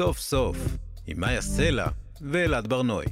סוף סוף, עם מאיה סלע ואלעד ברנועי.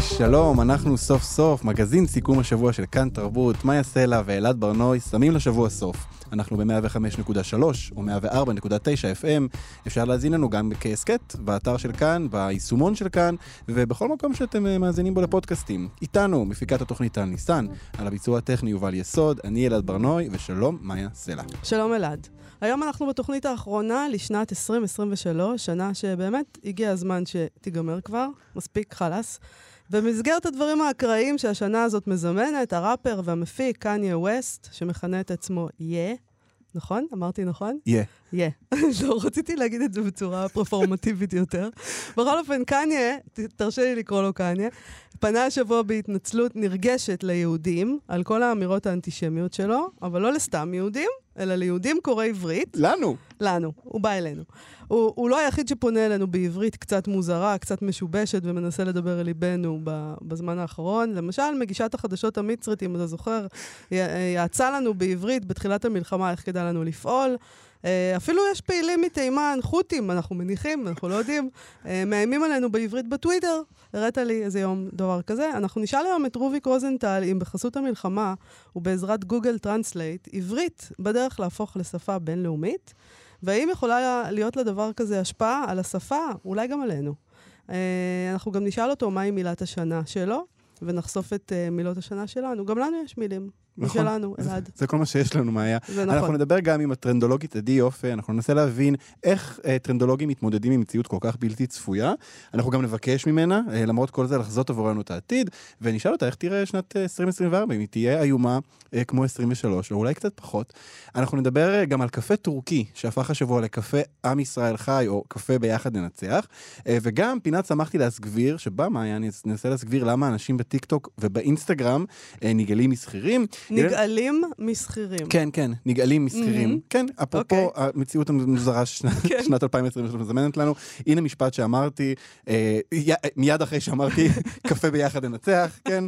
שלום, אנחנו סוף סוף, מגזין סיכום השבוע של כאן תרבות, מאיה סלע ואלעד ברנוי שמים לשבוע סוף. אנחנו ב-105.3 או 104.9 FM, אפשר להזין לנו גם כהסכת, באתר של כאן, ביישומון של כאן, ובכל מקום שאתם אה, מאזינים בו לפודקאסטים. איתנו, מפיקת התוכנית טל ניסן, על הביצוע הטכני יובל יסוד, אני אלעד ברנוי, ושלום, מאיה סלע. שלום אלעד. היום אנחנו בתוכנית האחרונה לשנת 2023, שנה שבאמת הגיע הזמן שתיגמר כבר, מספיק חלאס. במסגרת הדברים האקראיים שהשנה הזאת מזמנת, הראפר והמפיק קניה ווסט, שמכנה את עצמו יה, נכון? אמרתי נכון? יה. יה. לא, רציתי להגיד את זה בצורה פרפורמטיבית יותר. בכל אופן, קניה, תרשה לי לקרוא לו קניה, פנה השבוע בהתנצלות נרגשת ליהודים על כל האמירות האנטישמיות שלו, אבל לא לסתם יהודים, אלא ליהודים קוראי עברית. לנו. לנו, הוא בא אלינו. הוא, הוא לא היחיד שפונה אלינו בעברית קצת מוזרה, קצת משובשת, ומנסה לדבר אל ליבנו בזמן האחרון. למשל, מגישת החדשות המצרית, אם אתה זוכר, יעצה לנו בעברית בתחילת המלחמה איך כדאי לנו לפעול. אה, אפילו יש פעילים מתימן, חות'ים, אנחנו מניחים, אנחנו לא יודעים, אה, מאיימים עלינו בעברית בטוויטר. הראת לי איזה יום דבר כזה. אנחנו נשאל היום את רוביק רוזנטל אם בחסות המלחמה ובעזרת גוגל טרנסלייט, עברית בדרך להפוך לשפה בינלאומית, והאם יכולה להיות לדבר כזה השפעה על השפה, אולי גם עלינו. אה, אנחנו גם נשאל אותו מהי מילת השנה שלו, ונחשוף את uh, מילות השנה שלנו. גם לנו יש מילים. נכון. משלנו, אלעד. זה כל מה שיש לנו, מאיה. זה נכון. אנחנו נדבר גם עם הטרנדולוגית עדי יופי, אנחנו ננסה להבין איך אה, טרנדולוגים מתמודדים עם מציאות כל כך בלתי צפויה. אנחנו גם נבקש ממנה, אה, למרות כל זה, לחזות עבורנו את העתיד, ונשאל אותה איך תראה שנת 2024, אם היא תהיה איומה אה, כמו 23, או אולי קצת פחות. אנחנו נדבר אה, גם על קפה טורקי, שהפך השבוע לקפה עם ישראל חי, או קפה ביחד ננצח, אה, וגם פינת שמחתי להסגביר, שבה, מאיה, אני אנסה להסגביר למה אנשים בטיקטוק ובאינסטגרם אה, נגלים משכירים. נגאלים משכירים. כן, כן, נגאלים משכירים. כן, אפרופו. אוקיי. המציאות המוזרה ששנת כן. 2023 מזמנת לנו, הנה משפט שאמרתי, אה, י, מיד אחרי שאמרתי, קפה ביחד ננצח, כן.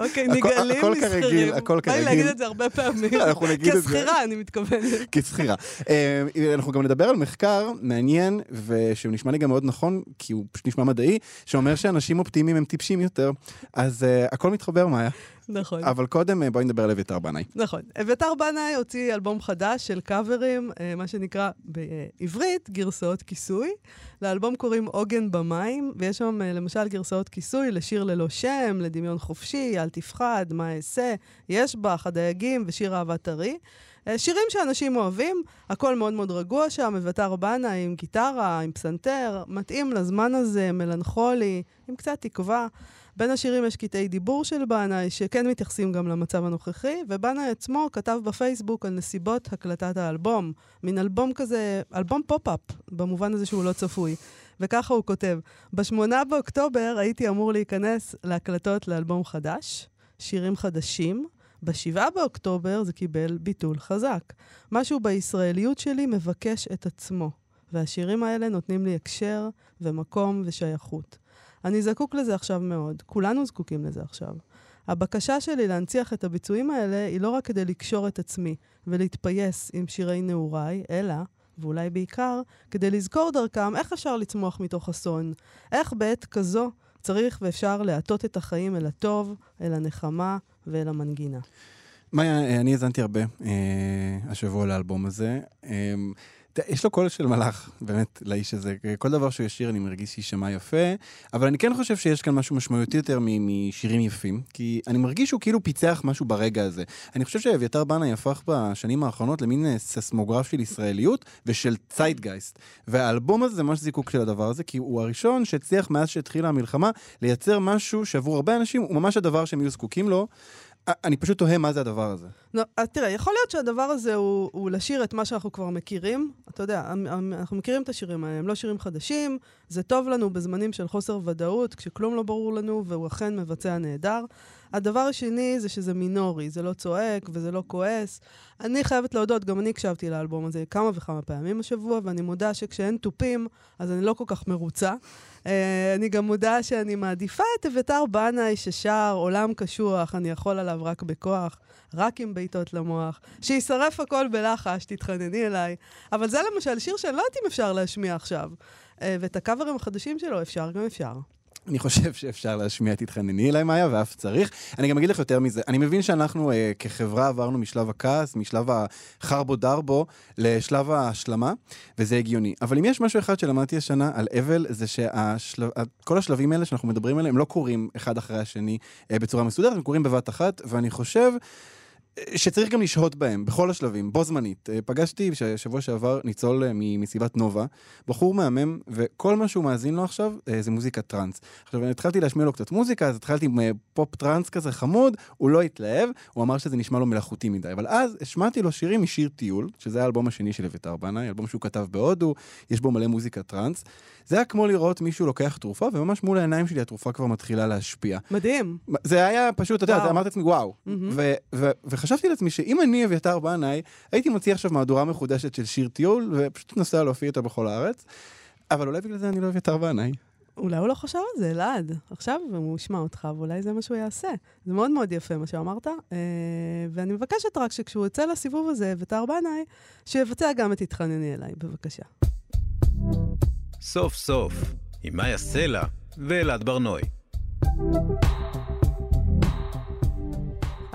אוקיי, נגאלים הכל משכירים. כרגיל, הכל כרגיל. בא לי להגיד את זה הרבה פעמים. אנחנו נגיד את זה. כשכירה, אני מתכוונת. כשכירה. אה, אנחנו גם נדבר על מחקר מעניין, ושנשמע לי גם מאוד נכון, כי הוא פשוט נשמע מדעי, שאומר שאנשים אופטימיים הם טיפשים יותר. אז הכל מתחבר, מאיה. נכון. אבל קודם אה, בואי נדבר על אביתר בנאי. נכון. אביתר בנאי הוציא אלבום חדש של קאברים, אה, מה שנקרא בעברית גרסאות כיסוי. לאלבום קוראים עוגן במים, ויש שם אה, למשל גרסאות כיסוי לשיר ללא שם, לדמיון חופשי, אל תפחד, מה אעשה, יש בך, הדייגים ושיר אהבה טרי. שירים שאנשים אוהבים, הכל מאוד מאוד רגוע שם, אביתר בנאי עם גיטרה, עם פסנתר, מתאים לזמן הזה, מלנכולי, עם קצת תקווה. בין השירים יש קטעי דיבור של בנאי, שכן מתייחסים גם למצב הנוכחי, ובנאי עצמו כתב בפייסבוק על נסיבות הקלטת האלבום. מין אלבום כזה, אלבום פופ-אפ, במובן הזה שהוא לא צפוי. וככה הוא כותב, בשמונה באוקטובר הייתי אמור להיכנס להקלטות לאלבום חדש, שירים חדשים. בשבעה באוקטובר זה קיבל ביטול חזק. משהו בישראליות שלי מבקש את עצמו, והשירים האלה נותנים לי הקשר ומקום ושייכות. אני זקוק לזה עכשיו מאוד. כולנו זקוקים לזה עכשיו. הבקשה שלי להנציח את הביצועים האלה היא לא רק כדי לקשור את עצמי ולהתפייס עם שירי נעוריי, אלא, ואולי בעיקר, כדי לזכור דרכם איך אפשר לצמוח מתוך אסון. איך בעת כזו צריך ואפשר להטות את החיים אל הטוב, אל הנחמה ואל המנגינה. מאיה, אני האזנתי הרבה אה, השבוע לאלבום הזה. אה, יש לו קול של מלאך, באמת, לאיש הזה. כל דבר שהוא ישיר אני מרגיש שיישמע יפה, אבל אני כן חושב שיש כאן משהו משמעותי יותר משירים יפים, כי אני מרגיש שהוא כאילו פיצח משהו ברגע הזה. אני חושב שאביתר בנאי הפך בשנים האחרונות למין אה, ססמוגרף של ישראליות ושל ציידגייסט. והאלבום הזה זה ממש זיקוק של הדבר הזה, כי הוא הראשון שהצליח מאז שהתחילה המלחמה לייצר משהו שעבור הרבה אנשים הוא ממש הדבר שהם יהיו זקוקים לו. אני פשוט תוהה מה זה הדבר הזה. לא, אז תראה, יכול להיות שהדבר הזה הוא, הוא לשיר את מה שאנחנו כבר מכירים. אתה יודע, אנחנו מכירים את השירים האלה, הם לא שירים חדשים, זה טוב לנו בזמנים של חוסר ודאות, כשכלום לא ברור לנו, והוא אכן מבצע נהדר. הדבר השני זה שזה מינורי, זה לא צועק וזה לא כועס. אני חייבת להודות, גם אני הקשבתי לאלבום הזה כמה וכמה פעמים השבוע, ואני מודה שכשאין תופים, אז אני לא כל כך מרוצה. Uh, אני גם מודה שאני מעדיפה את אביתר בנאי ששר עולם קשוח, אני יכול עליו רק בכוח, רק עם בעיטות למוח, שישרף הכל בלחש, תתחנני אליי. אבל זה למשל שיר שאני לא יודעת אם אפשר להשמיע עכשיו. Uh, ואת הקאברים החדשים שלו אפשר גם אפשר. אני חושב שאפשר להשמיע תתחנני אליי, מאיה, ואף צריך. אני גם אגיד לך יותר מזה, אני מבין שאנחנו אה, כחברה עברנו משלב הכעס, משלב החרבו דרבו, לשלב ההשלמה, וזה הגיוני. אבל אם יש משהו אחד שלמדתי השנה על אבל, זה שכל השלבים האלה שאנחנו מדברים עליהם, לא קורים אחד אחרי השני אה, בצורה מסודרת, הם קורים בבת אחת, ואני חושב... שצריך גם לשהות בהם, בכל השלבים, בו זמנית. אה, פגשתי שבוע שעבר ניצול אה, ממסיבת נובה, בחור מהמם, וכל מה שהוא מאזין לו עכשיו אה, זה מוזיקה טראנס. עכשיו, אני התחלתי להשמיע לו קצת מוזיקה, אז התחלתי עם פופ טראנס כזה חמוד, הוא לא התלהב, הוא אמר שזה נשמע לו מלאכותי מדי. אבל אז השמעתי לו שירים משיר טיול, שזה האלבום השני של אביתר בנאי, אלבום שהוא כתב בהודו, יש בו מלא מוזיקה טראנס. זה היה כמו לראות מישהו לוקח תרופה, וממש מול העיניים שלי התרופה כבר מתחילה להשפיע. מדהים. זה היה פשוט, אתה יודע, אמרתי לעצמי, וואו. וחשבתי לעצמי שאם אני אביתר בנאי, הייתי מוציא עכשיו מהדורה מחודשת של שיר טיול, ופשוט נוסע להופיע איתה בכל הארץ. אבל אולי בגלל זה אני לא אביתר בנאי. אולי הוא לא חשב על זה, אלעד. עכשיו הוא ישמע אותך, ואולי זה מה שהוא יעשה. זה מאוד מאוד יפה מה שאמרת, אה, ואני מבקשת רק שכשהוא יוצא לסיבוב הזה, אביתר בנאי, שיבצע גם את תתחנני אליי, בבקשה. סוף סוף, עם מאיה סלע ואלעד ברנועי.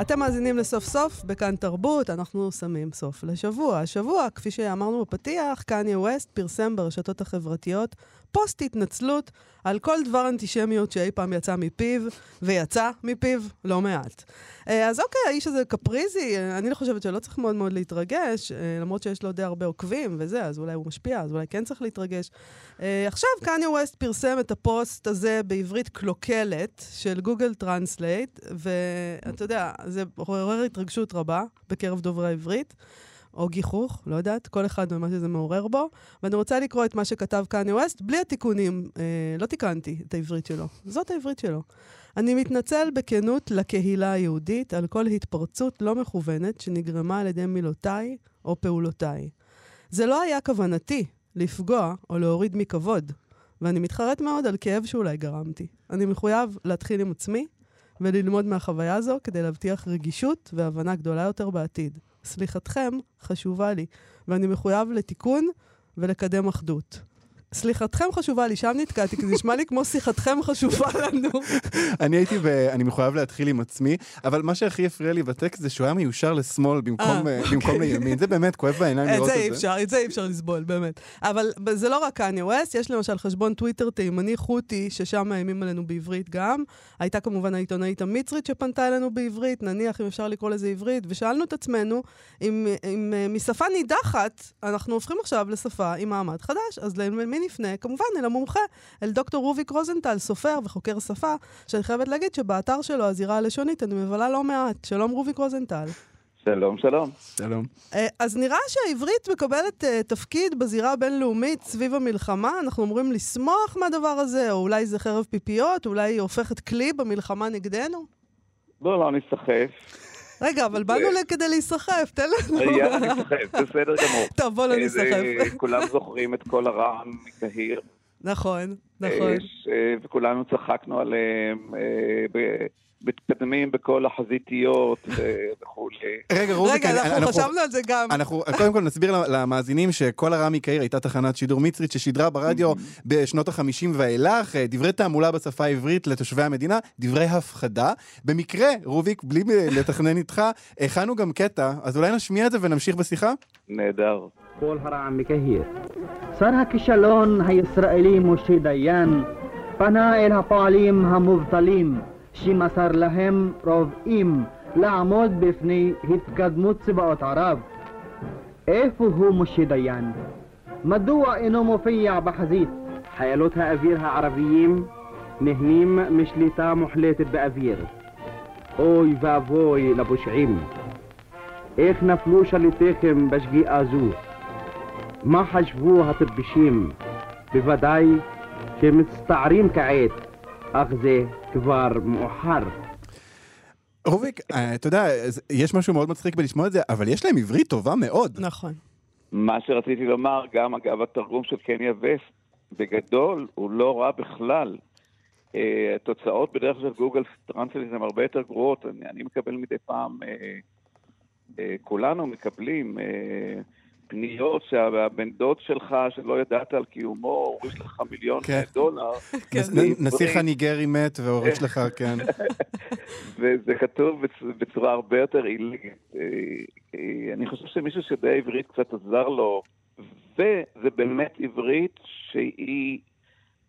אתם מאזינים לסוף סוף בכאן תרבות, אנחנו שמים סוף לשבוע. השבוע, כפי שאמרנו בפתיח, קניה ווסט פרסם ברשתות החברתיות פוסט התנצלות על כל דבר אנטישמיות שאי פעם יצא מפיו, ויצא מפיו לא מעט. אז אוקיי, האיש הזה קפריזי, אני לא חושבת שלא צריך מאוד מאוד להתרגש, למרות שיש לו די הרבה עוקבים וזה, אז אולי הוא משפיע, אז אולי כן צריך להתרגש. עכשיו, קניה ווסט פרסם את הפוסט הזה בעברית קלוקלת של גוגל טרנסלייט, ואתה יודע, זה עורר התרגשות רבה בקרב דוברי העברית. או גיחוך, לא יודעת, כל אחד ממה שזה מעורר בו. ואני רוצה לקרוא את מה שכתב קניה ווסט, בלי התיקונים. אה, לא תיקנתי את העברית שלו. זאת העברית שלו. אני מתנצל בכנות לקהילה היהודית על כל התפרצות לא מכוונת שנגרמה על ידי מילותיי או פעולותיי. זה לא היה כוונתי לפגוע או להוריד מכבוד, ואני מתחרט מאוד על כאב שאולי גרמתי. אני מחויב להתחיל עם עצמי וללמוד מהחוויה הזו כדי להבטיח רגישות והבנה גדולה יותר בעתיד. סליחתכם חשובה לי, ואני מחויב לתיקון ולקדם אחדות. סליחתכם חשובה לי, שם נתקעתי, כי זה נשמע לי כמו שיחתכם חשובה לנו. אני הייתי ב... אני מחויב להתחיל עם עצמי, אבל מה שהכי הפריע לי בטקסט זה שהוא היה מיושר לשמאל במקום, במקום לימין. זה באמת כואב בעיניים לראות את זה. את זה אי אפשר, את זה אי אפשר לסבול, באמת. אבל זה לא רק קניה ווסט, יש למשל חשבון טוויטר תימני חותי, ששם מאיימים עלינו בעברית גם. הייתה כמובן העיתונאית המצרית שפנתה אלינו בעברית, נניח אם אפשר לקרוא לזה עברית, ושאלנו את עצמנו, אם, אם משפה נידחת, אנחנו הופכים עכשיו לשפה עם מעמד חדש, אז למי נפנה? כמובן אל המומחה, אל דוקטור רוביק רוזנטל, סופר וחוקר שפה, שאני חייבת להגיד שבאתר שלו, הזירה הלשונית, אני מבלה לא מעט. שלום רוביק רוזנטל. שלום, שלום. שלום. אז נראה שהעברית מקבלת uh, תפקיד בזירה הבינלאומית סביב המלחמה. אנחנו אמורים לשמוח מהדבר הזה, או אולי זה חרב פיפיות, אולי היא הופכת כלי במלחמה נגדנו? בוא לא נסחף. רגע, אבל באנו כדי להיסחף, תן לנו. יאללה, נסחף, בסדר גמור. טוב, בוא לא נסחף. כולם זוכרים את כל הרעם מקהיר. נכון, נכון. וכולנו צחקנו עליהם מתקדמים בכל החזיתיות וכולי. רגע, רוביק, רגע, אנחנו חשבנו על זה גם. אנחנו קודם כל נסביר למאזינים שכל הרע מקהיר הייתה תחנת שידור מצרית ששידרה ברדיו בשנות ה-50 ואילך, דברי תעמולה בשפה העברית לתושבי המדינה, דברי הפחדה. במקרה, רוביק, בלי לתכנן איתך, הכנו גם קטע, אז אולי נשמיע את זה ונמשיך בשיחה? נהדר. כל הרע מקהיר. שר הכישלון הישראלי משה דיין פנה אל הפועלים המובטלים שמסר להם רובעים לעמוד בפני התקדמות צבאות ערב. איפה הוא משה דיין? מדוע אינו מופיע בחזית? חיילות האוויר הערביים נהנים משליטה מוחלטת באוויר. אוי ואבוי לפושעים. איך נפלו שליטיכם בשגיאה זו? מה חשבו הטיפשים? בוודאי שמצטערים כעת, אך זה כבר מאוחר. רוביק, אה, אתה יודע, יש משהו מאוד מצחיק בלשמוע את זה, אבל יש להם עברית טובה מאוד. נכון. מה שרציתי לומר, גם אגב התרגום של קניה וסט, בגדול הוא לא רע בכלל. אה, התוצאות בדרך כלל גוגל טרנסלייט הן הרבה יותר גרועות. אני, אני מקבל מדי פעם, אה, כולנו מקבלים פניות שהבן דוד שלך, שלא ידעת על קיומו, הוריש לך מיליון כן. דולר. כן. נסיך הניגרי מת והוריש לך, כן. וזה כתוב בצ- בצורה הרבה יותר עילגת. אה, אה, אני חושב שמישהו שיודע עברית קצת עזר לו, וזה באמת עברית שהיא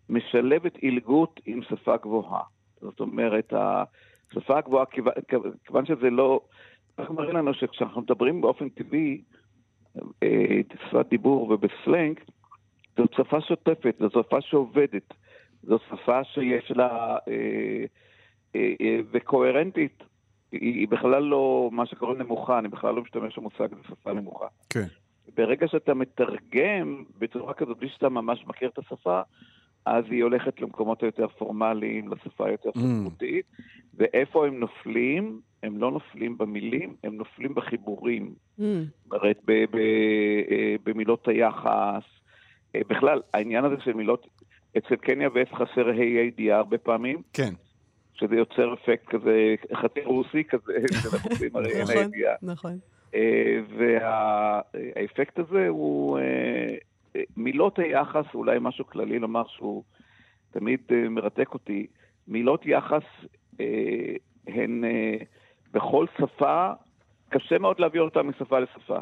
משלבת עילגות עם שפה גבוהה. זאת אומרת, השפה הגבוהה, כיוון- כיוון שזה לא... רק מראה לנו שכשאנחנו מדברים באופן טבעי, אה, שפת דיבור ובסלנג, זאת שפה שוטפת, זו שפה שעובדת, זו שפה שיש לה... אה, אה, אה, וקוהרנטית, היא, היא בכלל לא מה שקוראים נמוכה, אני בכלל לא משתמש במושג בשפה נמוכה. כן. ברגע שאתה מתרגם בצורה כזאת בלי שאתה ממש מכיר את השפה, אז היא הולכת למקומות היותר פורמליים, לשפה היותר Mm. ספרותית, ואיפה הם נופלים? הם לא נופלים במילים, הם נופלים בחיבורים. Mm, אומרת, ב- ב- אה, במילות היחס. אה, בכלל, העניין הזה של מילות, אצל קניה ואף חסר ה' הידיעה הרבה פעמים, כן. שזה יוצר אפקט כזה, חצי רוסי כזה, שאנחנו עושים הרי אין נכון, הידיעה. נכון. והאפקט הזה הוא, אה, אה, מילות היחס, אולי משהו כללי לומר שהוא תמיד אה, מרתק אותי, מילות יחס אה, הן אה, בכל שפה, קשה מאוד להעביר אותן משפה לשפה.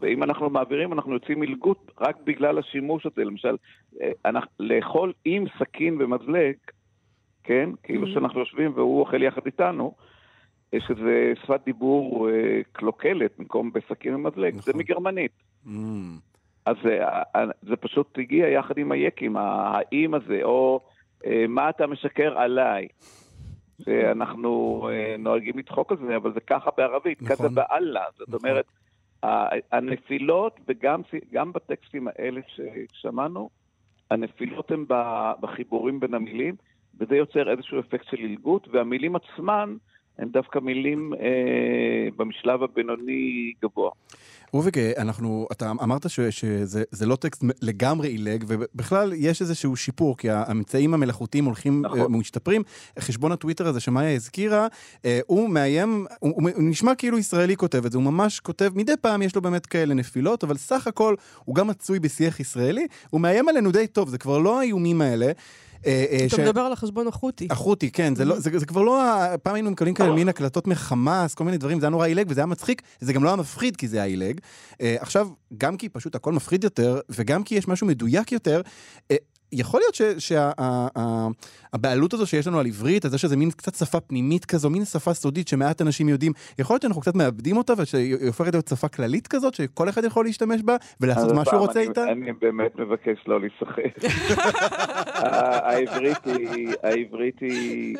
ואם אנחנו מעבירים, אנחנו יוצאים מלגות רק בגלל השימוש הזה. למשל, אה, אנחנו, לאכול עם סכין ומזלג, כן? כאילו Mhm. שאנחנו יושבים והוא אוכל יחד איתנו, אה, שזה שפת דיבור אה, קלוקלת במקום בסכין ומזלג, זה נכון. מגרמנית. Mm. אז אה, זה פשוט הגיע יחד עם היקים, האם הזה, או מה אתה משקר עליי. שאנחנו אה, נוהגים לצחוק על זה, אבל זה ככה בערבית, נכון. כזה באללה. זאת נכון. אומרת, הנפילות, וגם גם בטקסטים האלה ששמענו, הנפילות הן בחיבורים בין המילים, וזה יוצר איזשהו אפקט של עילגות, והמילים עצמן הן דווקא מילים אה, במשלב הבינוני גבוה. רוביק, אה, אנחנו, אתה אמרת ש, שזה זה לא טקסט לגמרי עילג, ובכלל יש איזשהו שיפור, כי האמצעים המלאכותיים הולכים נכון. נכון. ומשתפרים. חשבון הטוויטר הזה שמאיה הזכירה, אה, הוא מאיים, הוא, הוא, הוא נשמע כאילו ישראלי כותב את זה, הוא ממש כותב, מדי פעם יש לו באמת כאלה נפילות, אבל סך הכל הוא גם מצוי בשיח ישראלי, הוא מאיים עלינו די טוב, זה כבר לא האיומים האלה. אה, אה, אתה מדבר על החשבון החותי. החותי, כן, זה, לא, זה, זה כבר לא, פעם היינו מקבלים כאלה מין הקלטות מחמאס, כל מיני דברים, זה היה נורא עילג וזה היה מצחיק, זה גם לא היה מפחיד כי זה היה עילג. אה, עכשיו, גם כי פשוט הכל מפחיד יותר, וגם כי יש משהו מדויק יותר, יכול להיות שהבעלות הזו שיש לנו על עברית, אז יש איזה מין קצת שפה פנימית כזו, מין שפה סודית שמעט אנשים יודעים, יכול להיות שאנחנו קצת מאבדים אותה ושהיא הופכת להיות שפה כללית כזאת, שכל אחד יכול להשתמש בה ולעשות מה שהוא רוצה אני- איתה? אני באמת מבקש לא להיסחף. העברית היא, העברית היא,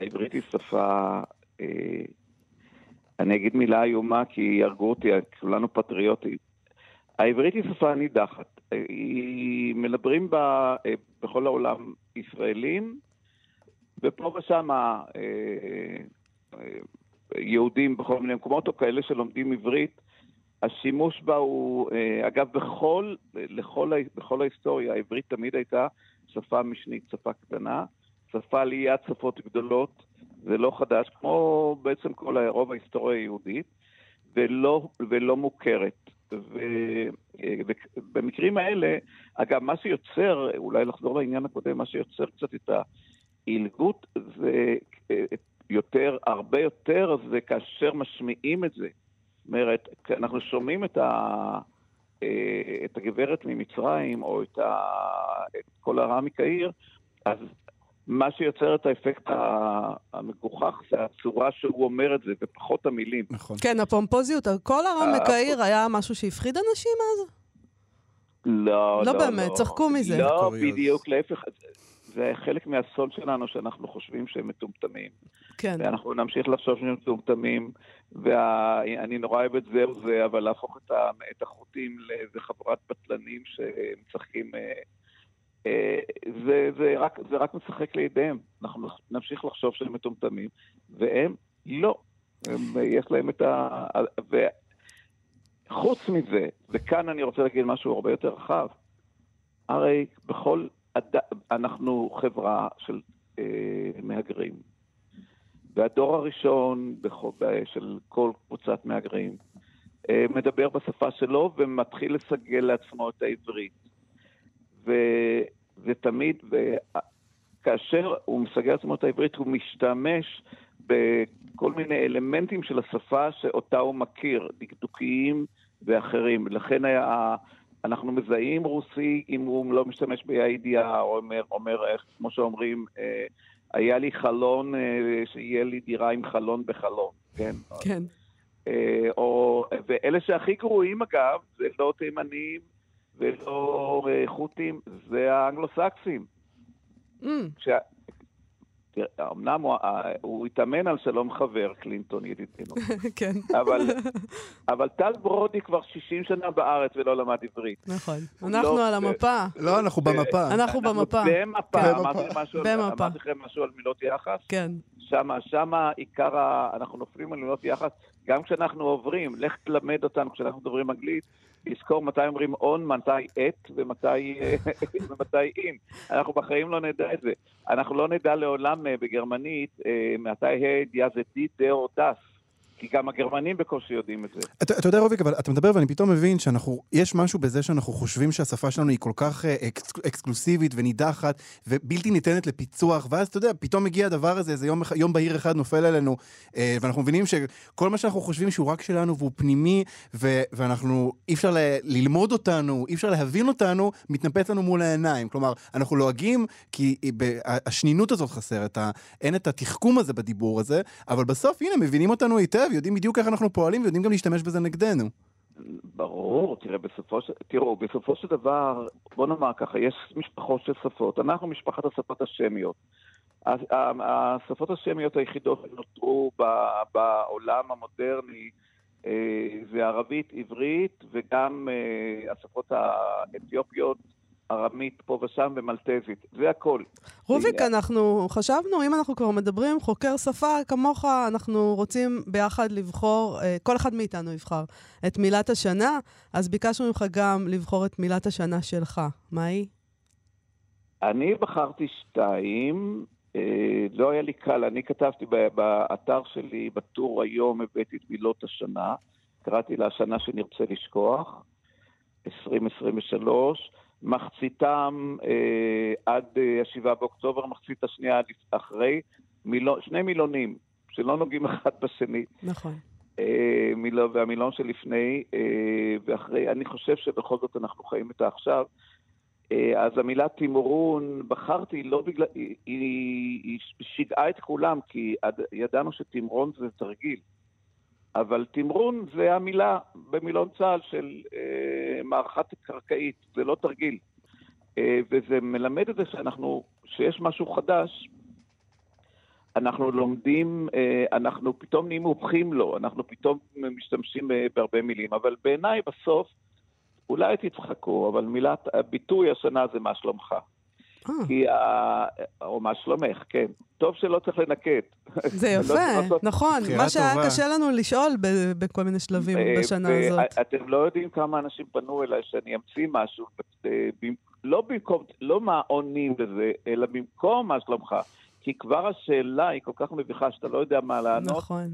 העברית היא שפה, אה, אני אגיד מילה איומה כי יהרגו אותי, כולנו פטריוטים. העברית היא שפה נידחת. מדברים בה אה, בכל העולם ישראלים, ופה ושם אה, אה, יהודים בכל מיני מקומות, או כאלה שלומדים עברית. השימוש בה הוא, אגב, בכל, לכל, בכל ההיסטוריה, העברית תמיד הייתה שפה משנית, שפה קטנה, שפה ליד שפות גדולות, זה לא חדש, כמו בעצם כל רוב ההיסטוריה היהודית, ולא, ולא מוכרת. ובמקרים האלה, אגב, מה שיוצר, אולי לחזור לעניין הקודם, מה שיוצר קצת את העילגות זה אה, יותר, הרבה יותר, זה כאשר משמיעים את זה. זאת אומרת, אנחנו שומעים את, ה, אה, את הגברת ממצרים, או את, ה, את כל הרע מקהיר, אז מה שיוצר את האפקט המגוחך זה הצורה שהוא אומר את זה, ופחות המילים. נכון. כן, הפומפוזיות, כל הרם אה, מקהיר היה משהו שהפחיד אנשים אז? לא, לא לא, באמת, צחקו מזה. לא. בדיוק, להפך. זה חלק מהסוד שלנו שאנחנו חושבים שהם מטומטמים. כן. ואנחנו נמשיך לחשוב שהם מטומטמים, ואני נורא אוהב את זה או זה, אבל להפוך את, ה... את החוטים לאיזה חבורת בטלנים שמשחקים... זה, זה, רק, זה רק משחק לידיהם. אנחנו נמשיך לחשוב שהם מטומטמים, והם לא. הם, יש להם את ה... וחוץ מזה, וכאן אני רוצה להגיד משהו הרבה יותר רחב, הרי בכל... אנחנו חברה של אה, מהגרים. והדור הראשון בכל, של כל קבוצת מהגרים אה, מדבר בשפה שלו ומתחיל לסגל לעצמו את העברית. ו, ותמיד, כאשר הוא מסגל לעצמו את העברית, הוא משתמש בכל מיני אלמנטים של השפה שאותה הוא מכיר, דקדוקיים ואחרים. לכן היה, אנחנו מזהים רוסי אם הוא לא משתמש בידיעה, או אומר, אומר איך, כמו שאומרים, אה, היה לי חלון, אה, שיהיה לי דירה עם חלון בחלון, כן? כן. אה, או, ואלה שהכי גרועים אגב, זה לא תימנים ולא אה, חות'ים, זה האנגלו-סקסים. Mm. תראה, אמנם הוא, הוא התאמן על שלום חבר, קלינטון ידידנו. כן. אבל, אבל טל ברודי כבר 60 שנה בארץ ולא למד עברית. נכון. הוא אנחנו לא- על המפה. לא, אנחנו במפה. אנחנו במפה. במפה. כן. במפה. אמרתי לכם משהו על מילות יחס? כן. שמה, שמה עיקר ה... אנחנו נופלים על מילות יחס. גם כשאנחנו עוברים, לך תלמד אותנו כשאנחנו מדברים אנגלית, לזכור מתי אומרים on, מתי את ומתי ומתי in. אנחנו בחיים לא נדע את זה. אנחנו לא נדע לעולם אה, בגרמנית אה, מתי ה' יא זה או דס. כי גם הגרמנים בקושי יודעים את זה. אתה, אתה יודע, רוביק, אבל אתה מדבר ואני פתאום מבין שאנחנו, יש משהו בזה שאנחנו חושבים שהשפה שלנו היא כל כך אה, אקס, אקסקלוסיבית ונידחת ובלתי ניתנת לפיצוח, ואז אתה יודע, פתאום מגיע הדבר הזה, איזה יום, יום בהיר אחד נופל עלינו, אה, ואנחנו מבינים שכל מה שאנחנו חושבים שהוא רק שלנו והוא פנימי, ו, ואנחנו, אי אפשר ל, ללמוד אותנו, אי אפשר להבין אותנו, מתנפץ לנו מול העיניים. כלומר, אנחנו לועגים כי ב- השנינות הזאת חסרת, אין את התחכום הזה בדיבור הזה, אבל בסוף, הנה, מבינים אותנו היטב, יודעים בדיוק איך אנחנו פועלים ויודעים גם להשתמש בזה נגדנו. ברור, תראה, בסופו של... תראו, בסופו של דבר, בוא נאמר ככה, יש משפחות של שפות. אנחנו משפחת השפות השמיות. ה- ה- השפות השמיות היחידות שנותרו בעולם המודרני אה, זה ערבית, עברית, וגם אה, השפות האתיופיות, ארמית פה ושם ומלטזית. זה הכל. רוביק, זה- אנחנו חשבנו, אם אנחנו כבר מדברים, חוקר שפה כמוך, אנחנו רוצים ביחד לבחור, אה, כל אחד מאיתנו יבחר את מילת השנה, אז ביקשנו ממך גם לבחור את מילת השנה שלך. מה היא? אני בחרתי שתיים, אה, לא היה לי קל, אני כתבתי באתר שלי, בטור היום, הבאתי את מילות השנה, קראתי לה השנה שנרצה לשכוח, 2023, מחציתם אה, עד אה, השבעה באוקטובר, מחצית השנייה אחרי, מילון, שני מילונים שלא נוגעים אחד בשני. נכון. אה, מילו, והמילון שלפני אה, ואחרי, אני חושב שבכל זאת אנחנו חיים את העכשיו. אה, אז המילה תמרון, בחרתי לא בגלל, היא, היא, היא שיגעה את כולם, כי עד, ידענו שתמרון זה תרגיל. אבל תמרון זה המילה במילון צה"ל של אה, מערכת קרקעית, זה לא תרגיל. אה, וזה מלמד את זה שאנחנו, שיש משהו חדש, אנחנו לומדים, אה, אנחנו פתאום נהיים מומחים לו, אנחנו פתאום משתמשים אה, בהרבה מילים, אבל בעיניי בסוף, אולי תצחקו, אבל מילת הביטוי השנה זה מה שלומך. אה, כי, ה- או מה שלומך, כן. טוב שלא צריך לנקט. זה לא- יפה, נכון. מה שהיה. קשה לנו לשאול בכל מיני שלבים אה, בשנה הזאת. אתם לא יודעים כמה אנשים פנו אליי שאני אמציא משהו, אה, לא במקום, לא מה עונים לזה, אלא במקום מה שלומך. כי כבר השאלה היא כל כך מביכה שאתה לא יודע מה לענות. נכון.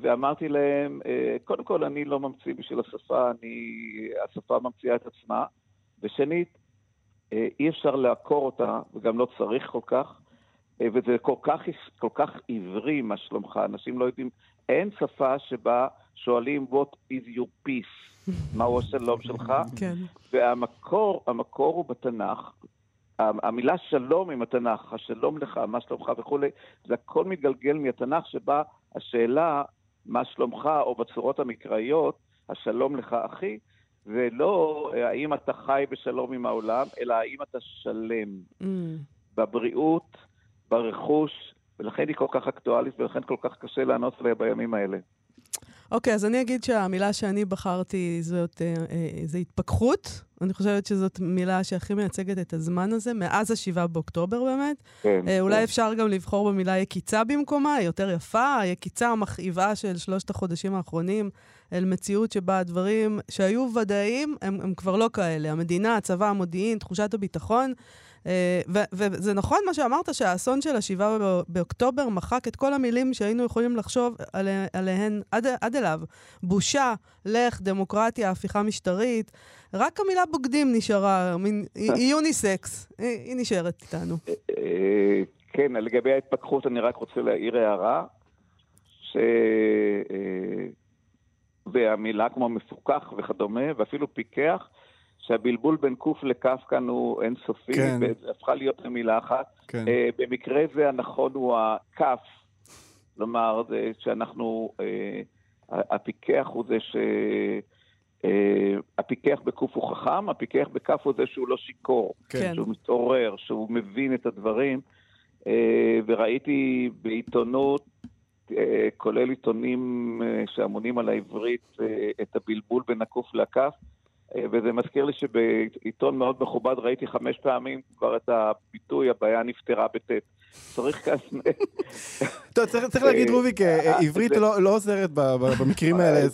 ואמרתי להם, קודם כל, אני לא ממציא בשביל השפה, אני, השפה ממציאה את עצמה. ושנית, אי אפשר לעקור אותה, וגם לא צריך כל כך, אה, וזה כל כך, כל כך עברי, מה שלומך. אנשים לא יודעים, אין שפה שבה שואלים, what is your peace? מהו השלום שלך? כן. והמקור, המקור הוא בתנ"ך. המילה שלום עם התנ"ך, השלום לך, מה שלומך וכולי, זה הכל מתגלגל מהתנ"ך שבה השאלה מה שלומך, או בצורות המקראיות, השלום לך אחי, זה לא אה, האם אתה חי בשלום עם העולם, אלא האם אתה שלם. Mm, בבריאות, ברכוש, ולכן היא כל כך אקטואלית ולכן כל כך קשה לענות עליה בימים האלה. אוקיי, אז אני אגיד שהמילה שאני בחרתי זאת, אה, אה, זה התפכחות. אני חושבת שזאת מילה שהכי מייצגת את הזמן הזה, מאז ה-7 באוקטובר באמת. כן, אה, אולי כן. אפשר גם לבחור במילה יקיצה במקומה, היא יותר יפה, היקיצה המכאיבה של שלושת החודשים האחרונים, אל מציאות שבה הדברים שהיו ודאיים, הם, הם כבר לא כאלה. המדינה, הצבא, המודיעין, תחושת הביטחון. אה, ו- וזה נכון מה שאמרת, שהאסון של ה-7 באוקטובר מחק את כל המילים שהיינו יכולים לחשוב עליה- עליהן עד, עד אליו. בושה, לך, דמוקרטיה, הפיכה משטרית. רק המילה בוגדים נשארה, מין, היא היא יוניסקס, היא, היא נשארת איתנו. אה, כן, לגבי ההתפכחות אני רק רוצה להעיר הערה, ש... אה, והמילה כמו מפוקח וכדומה, ואפילו פיקח, שהבלבול בין קוף לכף כאן הוא אינסופי, כן. והפכה להיות למילה אחת. כן. אה, במקרה זה הנכון הוא הכף, כלומר, זה שאנחנו, אה, הפיקח הוא זה ש... אה, הפיקח בקוף הוא חכם, הפיקח בכף הוא זה שהוא לא שיכור, כן. שהוא מתעורר, שהוא מבין את הדברים. אה, וראיתי בעיתונות, אה, כולל עיתונים אה, שאמונים על העברית, אה, את הבלבול בין הקוף לכף. אה, וזה מזכיר לי שבעיתון מאוד מכובד ראיתי חמש פעמים כבר את הביטוי, הבעיה נפתרה בטית. צריך כאן... טוב, צריך צריך להגיד, אה, רוביק, אה, אה, עברית לא עוזרת במקרים האלה,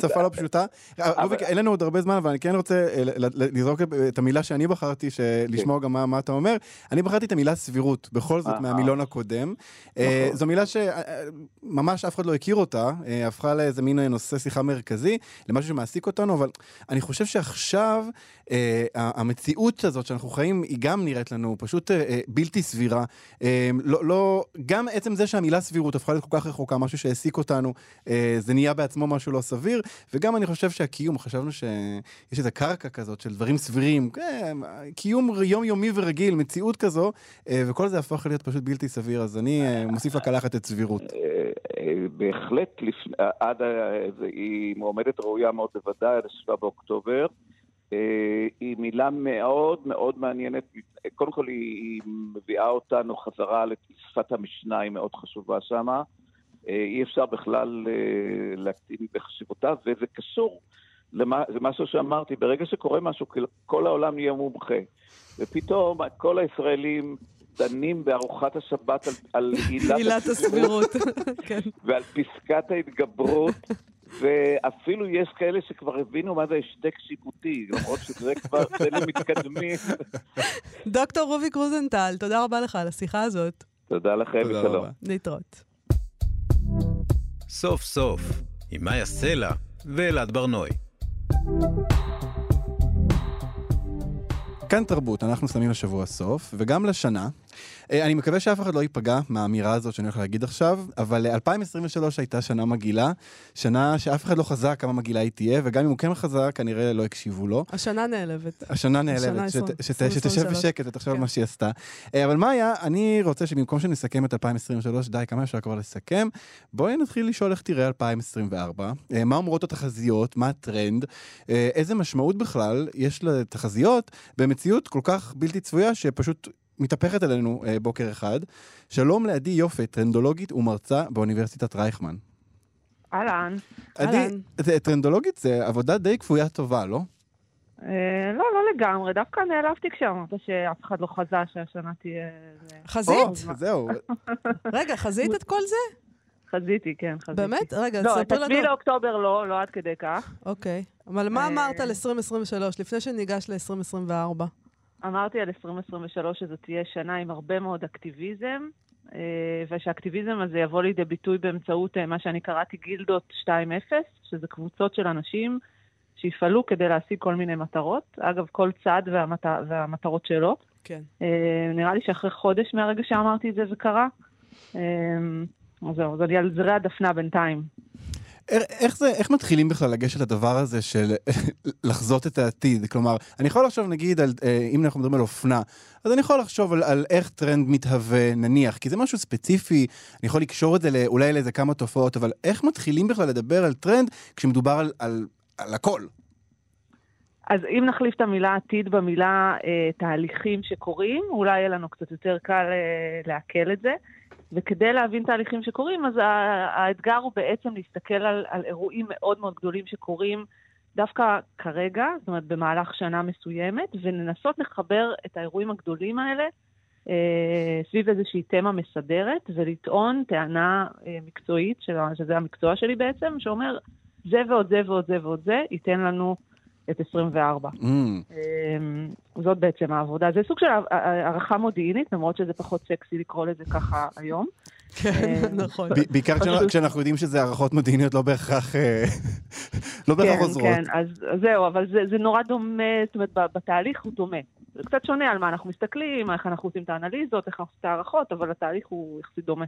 שפה- לא פשוטה. אה, רוביק, אין לנו עוד הרבה זמן, אבל אני כן רוצה אה, לזרוק את המילה שאני בחרתי, לשמוע גם מה- אתה אומר. אני בחרתי את המילה סבירות, בכל זאת. מהמילון הקודם. אה, נכון. זו מילה שממש אף אחד לא הכיר אותה, אה, הפכה לאיזה מין נושא שיחה מרכזי, למשהו שמעסיק אותנו, אבל אני חושב שעכשיו אה, המציאות הזאת שאנחנו חיים, היא גם נראית לנו פשוט אה, אה, בלתי סבירה. אה, לא, לא, גם עצם זה שהמילה סבירות הפכה להיות כל כך רחוקה, משהו שהעסיק אותנו, אה, זה נהיה בעצמו משהו לא סביר, וגם אני חושב שהקיום, חשבנו שיש איזו קרקע כזאת של דברים סבירים, אה, קיום יומיומי ורגיל, מציאות כזו, אה, וכל זה הפך להיות פשוט בלתי סביר, אז אני אה, מוסיף לקלחת את סבירות. בהחלט, עד, היא מועמדת ראויה מאוד בוודאי עד ה-7 באוקטובר. אה, היא מילה מאוד מאוד מעניינת. קודם כל, היא, מביאה אותנו חזרה לשפת המשנה, היא מאוד חשובה שמה. אה, אי אפשר בכלל אה, להקטין בחשיבותה, וזה קשור למה, זה משהו שאמרתי, ברגע שקורה משהו, כל- העולם נהיה מומחה. ופתאום כל הישראלים דנים בארוחת השבת על, על עילת הסבירות. כן. ועל פסקת ההתגברות, ואפילו יש כאלה שכבר הבינו מה זה השתק שיפוטי, למרות שזה כבר, אלה מתקדמים. דוקטור רוביק רוזנטל, תודה רבה לך על השיחה הזאת. תודה לכם תודה ושלום. להתראות. סוף סוף, עם מאיה סלע ואלעד ברנועי. כאן תרבות, אנחנו שמים לשבוע סוף, וגם לשנה. אה, אני מקווה שאף אחד לא ייפגע מהאמירה הזאת שאני הולך להגיד עכשיו, אבל אה, 2023 הייתה שנה מגעילה, שנה שאף אחד לא חזה כמה מגעילה היא תהיה, וגם אם הוא כן חזה, כנראה לא הקשיבו לו. השנה נעלבת. השנה נעלבת, שתשב. בשקט ותחשוב על כן. מה שהיא עשתה. אה, אבל מאיה, אני רוצה שבמקום שנסכם את 2023, די, כמה אפשר כבר לסכם? בואי נתחיל לשאול איך תראה 2024, אה, מה אומרות התחזיות, מה הטרנד, אה, איזה משמעות בכלל יש לתחזיות במציאות כל כך בלתי צפויה, שפשוט מתהפכת עלינו אה, בוקר אחד. שלום לעדי יופי, טרנדולוגית ומרצה באוניברסיטת רייכמן. אהלן. עדי, טרנדולוגית זה עבודה די כפויה טובה, לא? אה, לא, לא לגמרי. דווקא נעלבתי כשאמרת שאף אחד לא חזה שהשנה תהיה... זה- חזית? או, זהו. רגע, חזית את כל זה? חזיתי, כן, חזיתי. באמת? רגע, לא, את תספר לנו. ה-7 לאוקטובר לא, לא עד כדי כך. אוקיי. אבל מה אה, אמרת על 2023, לפני שניגש ל-2024? אמרתי על 2023 שזו תהיה שנה עם הרבה מאוד אקטיביזם, אה, ושהאקטיביזם הזה יבוא לידי ביטוי באמצעות אה, מה שאני קראתי גילדות 2.0, שזה קבוצות של אנשים שיפעלו כדי להשיג כל מיני מטרות. אגב, כל צד והמט... והמטרות שלו. כן. אה, נראה לי שאחרי חודש מהרגע שאמרתי את זה זה קרה. אז זהו, אז אני על זרי הדפנה בינתיים. איך- זה, איך מתחילים בכלל לגשת לדבר הזה של לחזות את העתיד? כלומר, אני יכול לחשוב נגיד על, אה, אם אנחנו מדברים על אופנה, אז אני יכול לחשוב על, על איך טרנד מתהווה, נניח, כי זה משהו ספציפי, אני יכול לקשור את זה לא, אולי לאיזה כמה תופעות, אבל איך מתחילים בכלל לדבר על טרנד כשמדובר על, על, על הכל? אז אם נחליף את המילה עתיד במילה אה, תהליכים שקורים, אולי יהיה לנו קצת יותר קל אה, לעכל את זה. וכדי להבין תהליכים שקורים, אז האתגר הוא בעצם להסתכל על, על אירועים מאוד מאוד גדולים שקורים דווקא כרגע, זאת אומרת במהלך שנה מסוימת, ולנסות לחבר את האירועים הגדולים האלה אה, סביב איזושהי תמה מסדרת, ולטעון טענה אה, מקצועית, שזה המקצוע שלי בעצם, שאומר, זה ועוד זה ועוד זה ועוד זה ייתן לנו את 24. Mm. אמ, זאת בעצם העבודה. זה סוג של הערכה מודיעינית, למרות שזה פחות סקסי לקרוא לזה ככה היום. כן, אמ, נכון. בעיקר כשאנחנו יודעים שזה הערכות מודיעיניות לא בהכרח אה, לא כן, עוזרות. כן, כן, אז זהו, אבל זה נורא דומה, זאת אומרת, בתהליך הוא דומה. זה קצת שונה על מה אנחנו מסתכלים, איך אנחנו עושים את האנליזות, איך אנחנו עושים את ההערכות, אבל התהליך הוא יחסית דומה.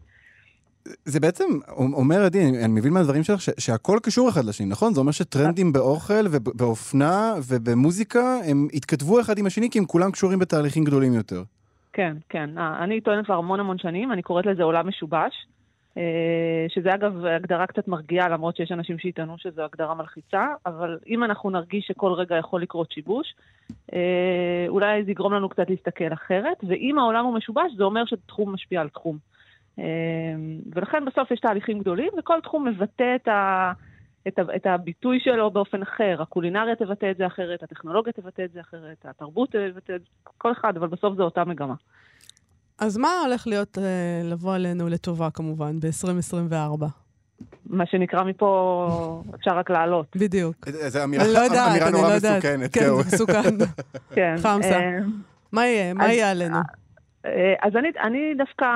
זה בעצם אומר, עדי, אני, אני מבין מהדברים שלך ש, שהכל קשור אחד לשני, נכון? זה אומר שטרנדים באוכל ובאופנה ובמוזיקה, הם התכתבו אחד עם השני כי הם כולם קשורים בתהליכים גדולים יותר. כן, כן. אה, אני טוענת כבר המון המון שנים, אני קוראת לזה עולם משובש, אה, שזה אגב הגדרה קצת מרגיעה, למרות שיש אנשים שיטענו שזו הגדרה מלחיצה, אבל אם אנחנו נרגיש שכל רגע יכול לקרות שיבוש, אה, אולי זה יגרום לנו קצת להסתכל אחרת, ואם העולם הוא משובש, זה אומר שתחום משפיע על תחום. אמ, ולכן בסוף יש תהליכים גדולים, וכל תחום מבטא את, ה, את, ה, את הביטוי שלו באופן אחר. הקולינריה תבטא את זה אחרת, הטכנולוגיה תבטא את זה אחרת, התרבות תבטא את זה, כל אחד, אבל בסוף זו אותה מגמה. אז מה הולך להיות, אה, לבוא עלינו לטובה כמובן ב-2024? מה שנקרא מפה, אפשר רק לעלות. בדיוק. זו אמירה, לא יודעת, אמירה נורא לא מסוכנת. כן, מסוכן. כן. חמסה. אה, מה יהיה? מה יהיה עלינו? אה, אז אני, אני דווקא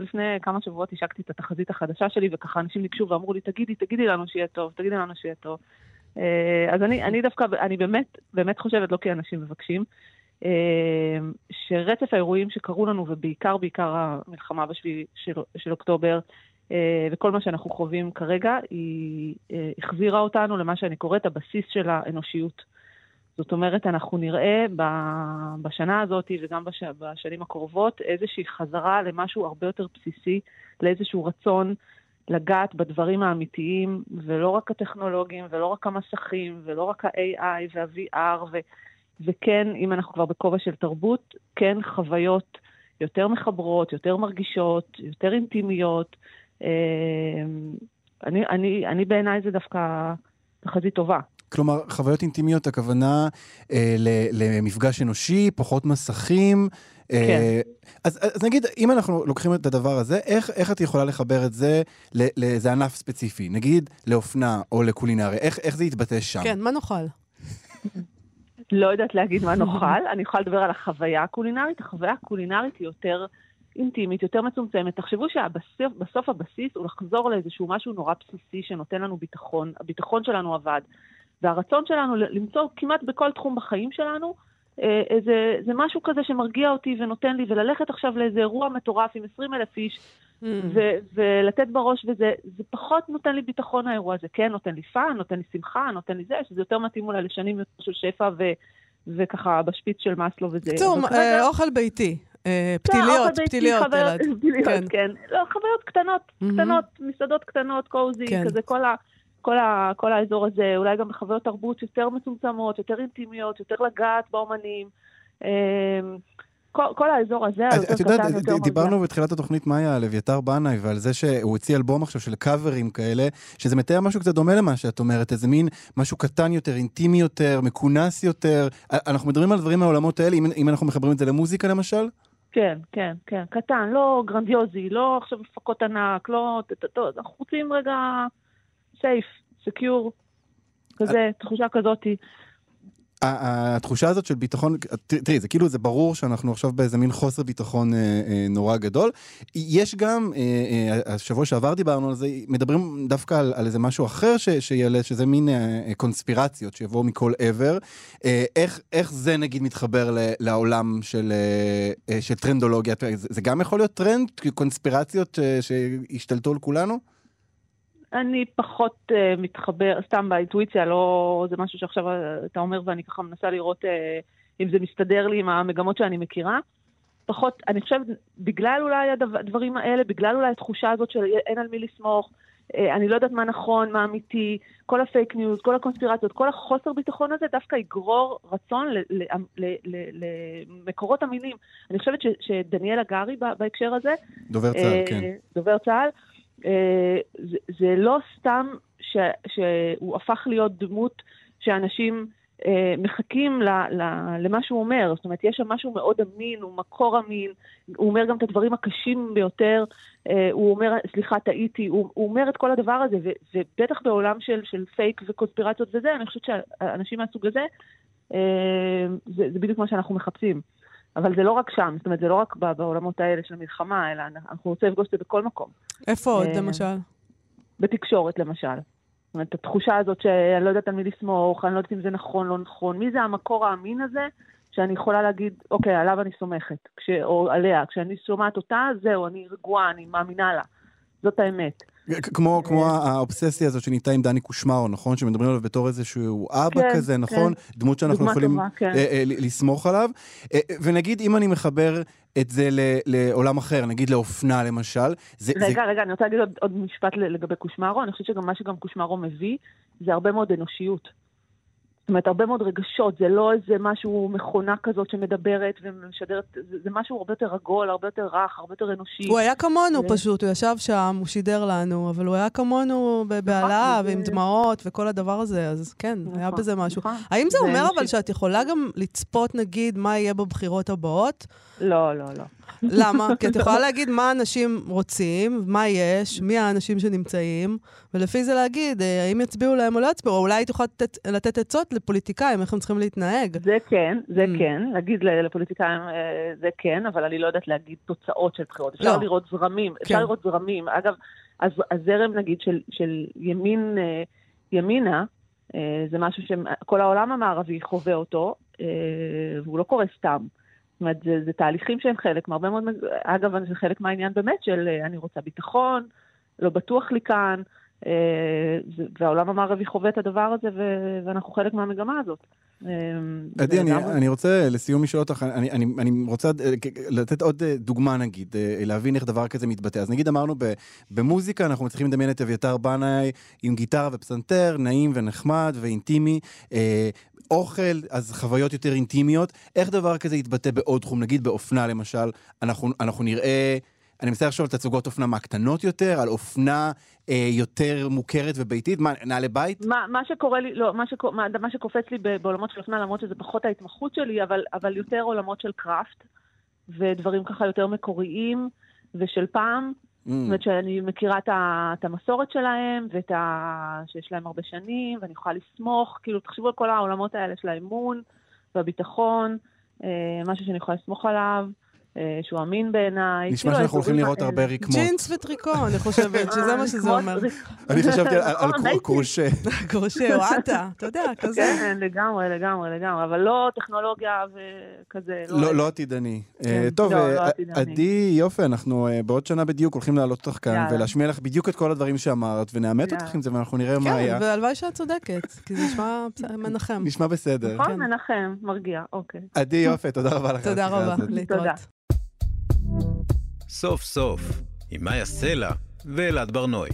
לפני כמה שבועות השקתי את התחזית החדשה שלי, וככה אנשים ניגשו ואמרו לי, תגידי, תגידי לנו שיהיה טוב, תגידי לנו שיהיה טוב. אה, אז אני, אני דווקא, אני באמת, באמת חושבת, לא כי אנשים מבקשים, אה, שרצף האירועים שקרו לנו, ובעיקר, בעיקר המלחמה בשביעי של, של אוקטובר, וכל מה שאנחנו חווים כרגע, היא החזירה אותנו למה שאני קוראת הבסיס של האנושיות. זאת אומרת, אנחנו נראה בשנה הזאת וגם בש, בשנים הקרובות איזושהי חזרה למשהו הרבה יותר בסיסי, לאיזשהו רצון לגעת בדברים האמיתיים, ולא רק הטכנולוגיים, ולא רק המסכים, ולא רק ה-AI וה-VR, ו, וכן, אם אנחנו כבר בכובע של תרבות, כן חוויות יותר מחברות, יותר מרגישות, יותר אינטימיות. אה, אני, אני, אני בעיניי זה דווקא תחזית טובה. כלומר, חוויות אינטימיות, הכוונה אה, למפגש אנושי, פחות מסכים. אה, כן. אז, אז נגיד, אם אנחנו לוקחים את הדבר הזה, איך, איך את יכולה לחבר את זה לאיזה ענף ספציפי? נגיד לאופנה או לקולינריה, איך, איך זה יתבטא שם? כן, מה נאכל? לא יודעת להגיד מה נאכל, אני יכולה לדבר על החוויה הקולינרית. החוויה הקולינרית היא יותר אינטימית, יותר מצומצמת. תחשבו שבסוף הבסיס הוא לחזור לאיזשהו משהו נורא בסיסי שנותן לנו ביטחון. הביטחון שלנו עבד. והרצון שלנו למצוא כמעט בכל תחום בחיים שלנו אה, איזה, זה משהו כזה שמרגיע אותי ונותן לי, וללכת עכשיו לאיזה אירוע מטורף עם 20 אלף איש, ממ. ו- ולתת בראש, וזה פחות נותן לי ביטחון האירוע הזה, כן, נותן לי fun, נותן לי שמחה, נותן לי זה, שזה יותר מתאים אולי לשנים יותר של שפע ו... וככה בשפיץ של מאסלו וזה. קצור, אה, אוכל ביתי. אה, לא, פתיליות, פתיליות, ילד. פתיליות, כן. כן. לא, חוויות קטנות, קטנות, מסעדות קטנות, קוזי, כן. כזה כל ה... כל, ה, כל האזור הזה, אולי גם בחוויות תרבות יותר מצומצמות, יותר אינטימיות, יותר לגעת באומנים. אמ, כל, כל האזור הזה, אז את יודעת, דיברנו בתחילת התוכנית מאיה על אביתר בנאי ועל זה שהוא הוציא אלבום עכשיו של קאברים כאלה, שזה מתאר משהו קצת דומה למה שאת אומרת, איזה מין משהו קטן יותר, אינטימי יותר, מכונס יותר. אנחנו מדברים על דברים מהעולמות האלה, אם, אם אנחנו מחברים את זה למוזיקה למשל? כן, כן, כן, קטן, לא גרנדיוזי, לא עכשיו הפקות ענק, לא... אנחנו רוצים רגע safe, secure, כזה, תחושה כזאתי. התחושה הזאת של ביטחון, תראי, זה כאילו, זה ברור שאנחנו עכשיו באיזה מין חוסר ביטחון אה, אה, נורא גדול. יש גם, אה, אה, השבוע שעבר דיברנו על זה, מדברים דווקא על, על איזה משהו אחר ש, שיעלה, שזה מין אה, אה, קונספירציות שיבואו מכל עבר. אה, איך, איך זה נגיד מתחבר ל, לעולם של, אה, אה של טרנדולוגיה? זה, זה גם יכול להיות טרנד? קונספירציות אה, שהשתלטו על כולנו? אני פחות uh, מתחבר, סתם באינטואיציה, לא זה משהו שעכשיו אתה אומר ואני ככה מנסה לראות uh, אם זה מסתדר לי עם המגמות שאני מכירה. פחות, אני חושבת, בגלל אולי הדברים האלה, בגלל אולי התחושה הזאת של אין על מי לסמוך, אה, אני לא יודעת מה נכון, מה אמיתי, כל הפייק ניוז, כל הקונספירציות, כל החוסר ביטחון הזה דווקא יגרור רצון למקורות אמינים. אני חושבת ש, שדניאל הגרי בהקשר הזה, דובר צה"ל, כן. דובר צה"ל, זה, זה לא סתם ש, שהוא הפך להיות דמות שאנשים אה, מחכים ל, ל, למה שהוא אומר. זאת אומרת, יש שם משהו מאוד אמין, הוא מקור אמין, הוא אומר גם את הדברים הקשים ביותר, אה, הוא אומר, סליחה, טעיתי, הוא, הוא אומר את כל הדבר הזה, ו, ובטח בעולם של, של פייק וקונספירציות וזה, אני חושבת שאנשים מהסוג הזה, אה, זה, זה בדיוק מה שאנחנו מחפשים. אבל זה לא רק שם, זאת אומרת, זה לא רק בעולמות האלה של המלחמה, אלא אנחנו רוצים לפגוש את זה בכל מקום. איפה עוד, למשל? בתקשורת, למשל. זאת אומרת, התחושה הזאת שאני לא יודעת על מי לסמוך, אני לא יודעת אם זה נכון, לא נכון. מי זה המקור האמין הזה שאני יכולה להגיד, אוקיי, עליו אני סומכת, כש, או עליה. כשאני שומעת אותה, זהו, אני רגועה, אני מאמינה לה. זאת האמת. כמו, כמו האובססיה הזאת שנהייתה עם דני קושמרו, נכון? שמדברים עליו בתור איזשהו אבא כן, כזה, נכון? כן. דמות שאנחנו יכולים טובה, כן. אה, אה, לסמוך עליו. אה, ונגיד, אם אני מחבר את זה לעולם אחר, נגיד לאופנה למשל, זה... רגע, זה... רגע, אני רוצה להגיד עוד, עוד משפט לגבי קושמרו. אני חושבת שגם מה שגם קושמרו מביא, זה הרבה מאוד אנושיות. זאת אומרת, הרבה מאוד רגשות, זה לא איזה משהו, מכונה כזאת שמדברת ומשדרת, זה, זה משהו הרבה יותר עגול, הרבה יותר רך, הרבה יותר אנושי. הוא היה כמונו ו... פשוט, הוא ישב שם, הוא שידר לנו, אבל הוא היה כמונו בהעלאה נכון, ועם דמעות וכל הדבר הזה, אז כן, נכון, היה בזה משהו. נכון. האם זה, אומר אבל. שאת יכולה גם לצפות, נגיד, מה יהיה בבחירות הבאות? לא, לא, לא. למה? כי את יכולה להגיד מה אנשים רוצים, מה יש, מי האנשים שנמצאים, ולפי זה להגיד אה, האם יצביעו להם או לא יצביעו, או אולי יכולה לתת, לתת עצות לפוליטיקאים, איך הם צריכים להתנהג. זה כן, זה mm. כן, להגיד לפוליטיקאים אה, זה כן, אבל אני לא יודעת להגיד תוצאות של בחירות. אפשר לא. לראות זרמים, כן. אפשר לראות זרמים. אגב, אז הזרם, נגיד, של, של ימין, אה, ימינה, זה משהו שכל העולם המערבי חווה אותו, והוא לא קורה סתם. זאת אומרת, זה, זה תהליכים שהם חלק מהרבה מאוד, אגב, זה חלק מהעניין באמת של אני רוצה ביטחון, לא בטוח לי כאן, והעולם המערבי חווה את הדבר הזה, ואנחנו חלק מהמגמה הזאת. אה, עדי, אני, אני רוצה לסיום לשאול אותך, אני, אני, אני רוצה לתת עוד דוגמה נגיד, להבין איך דבר כזה מתבטא. אז נגיד אמרנו במוזיקה, אנחנו מצליחים לדמיין את אביתר בנאי עם גיטרה ופסנתר, נעים ונחמד ואינטימי. אוכל, אז חוויות יותר אינטימיות. איך דבר כזה יתבטא בעוד תחום? נגיד באופנה למשל, אנחנו, אנחנו נראה... אני מנסה לחשוב על תצוגות אופנה מהקטנות יותר, על אופנה אה, יותר מוכרת וביתית, מה, נעלי בית? מה, מה שקורה לי, לא, מה, שקו, מה, מה שקופץ לי בעולמות של אופנה, למרות שזה פחות ההתמחות שלי, אבל, אבל יותר עולמות של קראפט, ודברים ככה יותר מקוריים, ושל פעם. Mm. זאת אומרת שאני מכירה את המסורת שלהם, ואת ה... שיש להם הרבה שנים, ואני יכולה לסמוך, כאילו, תחשבו על כל העולמות האלה של האמון והביטחון, אה, משהו שאני יכולה לסמוך עליו. אה, שהוא אמין בעיניי. נשמע שאנחנו הולכים לראות הרבה רקמות. ג'ינס וטריקו, אני חושבת שזה מה שזה אומר. אני חשבתי על קרושה. קרושה או עטה, אתה יודע, כזה. כן, לגמרי, לגמרי, לגמרי, אבל לא טכנולוגיה וכזה. לא, לא, לא עתידני. אה, כן. טוב, לא, עדי, יופי, אנחנו אה, בעוד שנה בדיוק הולכים להעלות אותך כאן ולהשמיע לך בדיוק את כל הדברים שאמרת, ונאמת אותך עם זה ואנחנו נראה מה היה. כן, והלוואי שאת צודקת, כי זה נשמע מנחם. נשמע בסדר. נכון, מנחם, מרגיע, אוקיי. עדי, יופי, תודה רבה לך. תודה רבה, להתראות. סוף סוף, עם מאיה סלע ואלעד ברנועי.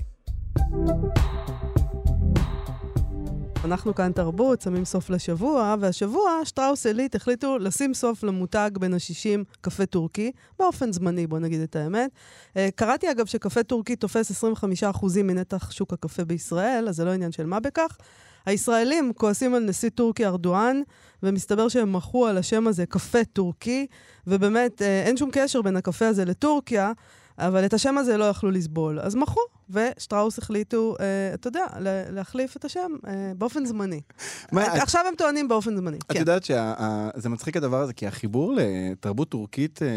אנחנו כאן תרבות, שמים סוף לשבוע, והשבוע שטראוס עילית החליטו לשים סוף למותג בין ה-60 קפה טורקי, באופן זמני, בוא נגיד את האמת. אה, קראתי אגב שקפה טורקי תופס 25% מנתח שוק הקפה בישראל, אז זה לא עניין של מה בכך. הישראלים כועסים על נשיא טורקיה ארדואן, ומסתבר שהם מחו על השם הזה קפה טורקי, ובאמת אה, אין שום קשר בין הקפה הזה לטורקיה, אבל את השם הזה לא יכלו לסבול. אז מחו, ושטראוס החליטו, אה, אתה יודע, להחליף את השם אה, באופן זמני. מה, עכשיו את... הם טוענים באופן זמני. את כן. יודעת שזה מצחיק הדבר הזה, כי החיבור לתרבות טורקית, אה,